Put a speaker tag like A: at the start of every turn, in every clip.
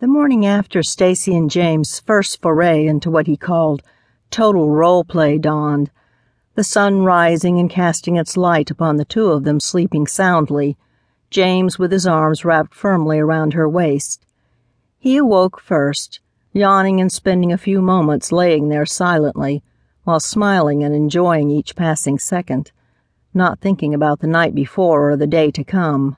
A: The morning after Stacy and James' first foray into what he called total role play dawned, the sun rising and casting its light upon the two of them sleeping soundly, James with his arms wrapped firmly around her waist. He awoke first, yawning and spending a few moments laying there silently, while smiling and enjoying each passing second, not thinking about the night before or the day to come.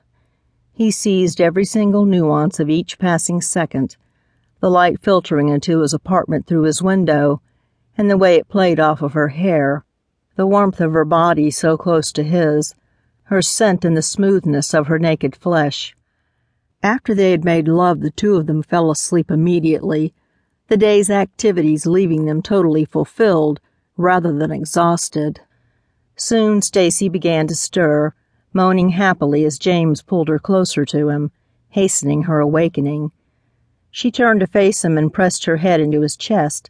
A: He seized every single nuance of each passing second, the light filtering into his apartment through his window, and the way it played off of her hair, the warmth of her body so close to his, her scent and the smoothness of her naked flesh. After they had made love the two of them fell asleep immediately, the day's activities leaving them totally fulfilled rather than exhausted. Soon Stacy began to stir, moaning happily as James pulled her closer to him, hastening her awakening. She turned to face him and pressed her head into his chest,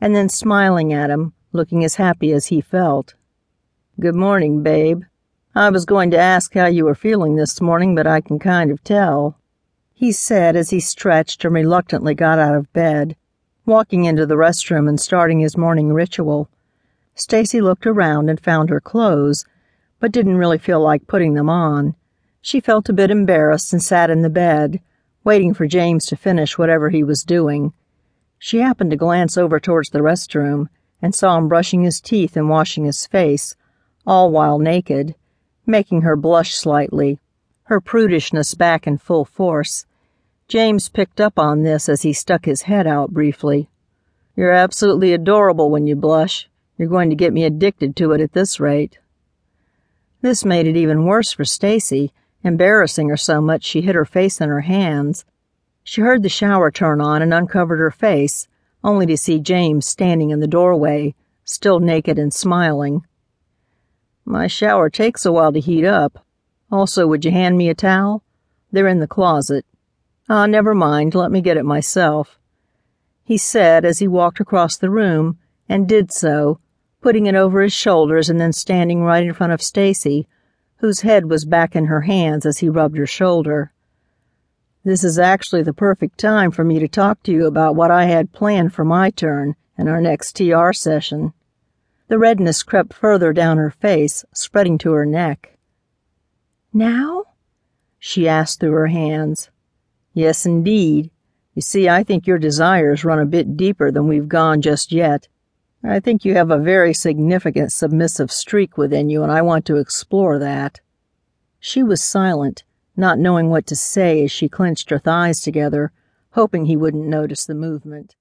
A: and then smiling at him, looking as happy as he felt. "Good morning, babe. I was going to ask how you were feeling this morning, but I can kind of tell," he said as he stretched and reluctantly got out of bed, walking into the restroom and starting his morning ritual. Stacy looked around and found her clothes, but didn't really feel like putting them on. She felt a bit embarrassed and sat in the bed, waiting for James to finish whatever he was doing. She happened to glance over towards the restroom and saw him brushing his teeth and washing his face, all while naked, making her blush slightly, her prudishness back in full force. James picked up on this as he stuck his head out briefly. "You're absolutely adorable when you blush. You're going to get me addicted to it at this rate." This made it even worse for Stacy, embarrassing her so much she hid her face in her hands. She heard the shower turn on and uncovered her face, only to see James standing in the doorway, still naked and smiling. "My shower takes a while to heat up. Also, would you hand me a towel? They're in the closet. Ah, never mind, let me get it myself," he said as he walked across the room and did so, putting it over his shoulders and then standing right in front of Stacy, whose head was back in her hands as he rubbed her shoulder. "This is actually the perfect time for me to talk to you about what I had planned for my turn in our next TR session." The redness crept further down her face, spreading to her neck.
B: "Now?"
A: she asked through her hands. "Yes, indeed. You see, I think your desires run a bit deeper than we've gone just yet. I think you have a very significant submissive streak within you and I want to explore that." She was silent, not knowing what to say as she clenched her thighs together, hoping he wouldn't notice the movement.